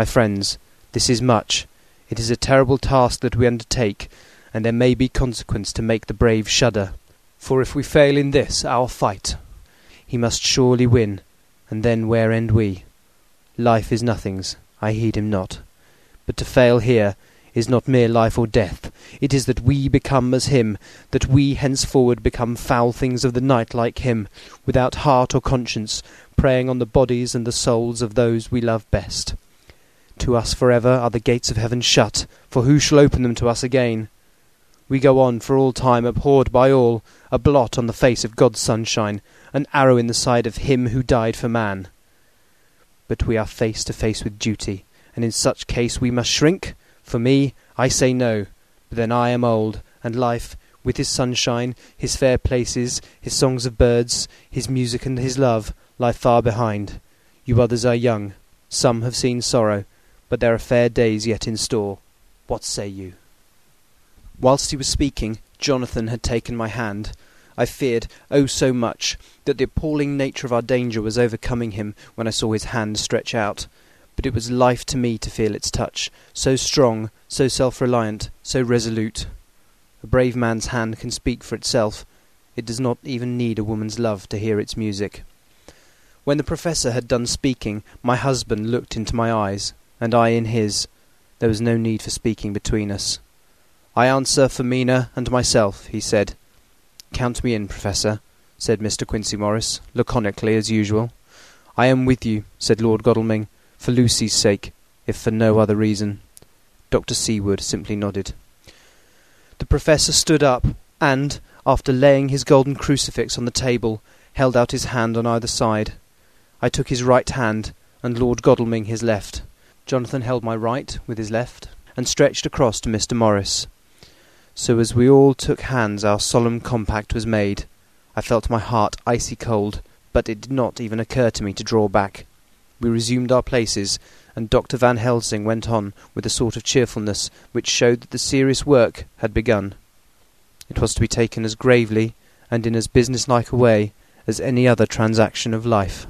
My friends, this is much. It is a terrible task that we undertake, and there may be consequence to make the brave shudder. For if we fail in this our fight, he must surely win, and then where end we? Life is nothing's, I heed him not. But to fail here is not mere life or death. It is that we become as him, that we henceforward become foul things of the night like him, without heart or conscience, preying on the bodies and the souls of those we love best. To us forever are the gates of heaven shut, for who shall open them to us again? We go on for all time abhorred by all, a blot on the face of God's sunshine, an arrow in the side of him who died for man. But we are face to face with duty, and in such case we must shrink? For me, I say no, but then I am old, and life, with his sunshine, his fair places, his songs of birds, his music and his love, lie far behind. You others are young. Some have seen sorrow, but there are fair days yet in store. What say you? Whilst he was speaking, Jonathan had taken my hand. I feared, oh so much, that the appalling nature of our danger was overcoming him when I saw his hand stretch out but it was life to me to feel its touch, so strong, so self-reliant, so resolute. A brave man's hand can speak for itself. It does not even need a woman's love to hear its music. When the professor had done speaking, my husband looked into my eyes, and I in his. There was no need for speaking between us. I answer for Mina and myself, he said. Count me in, Professor, said Mr. Quincey Morris, laconically as usual. I am with you, said Lord Godalming for Lucy's sake, if for no other reason. Dr. Seward simply nodded. The Professor stood up, and, after laying his golden crucifix on the table, held out his hand on either side. I took his right hand, and Lord Godalming his left. Jonathan held my right with his left, and stretched across to Mr. Morris. So as we all took hands our solemn compact was made. I felt my heart icy cold, but it did not even occur to me to draw back. We resumed our places, and Dr. Van Helsing went on with a sort of cheerfulness which showed that the serious work had begun. It was to be taken as gravely and in as businesslike a way as any other transaction of life.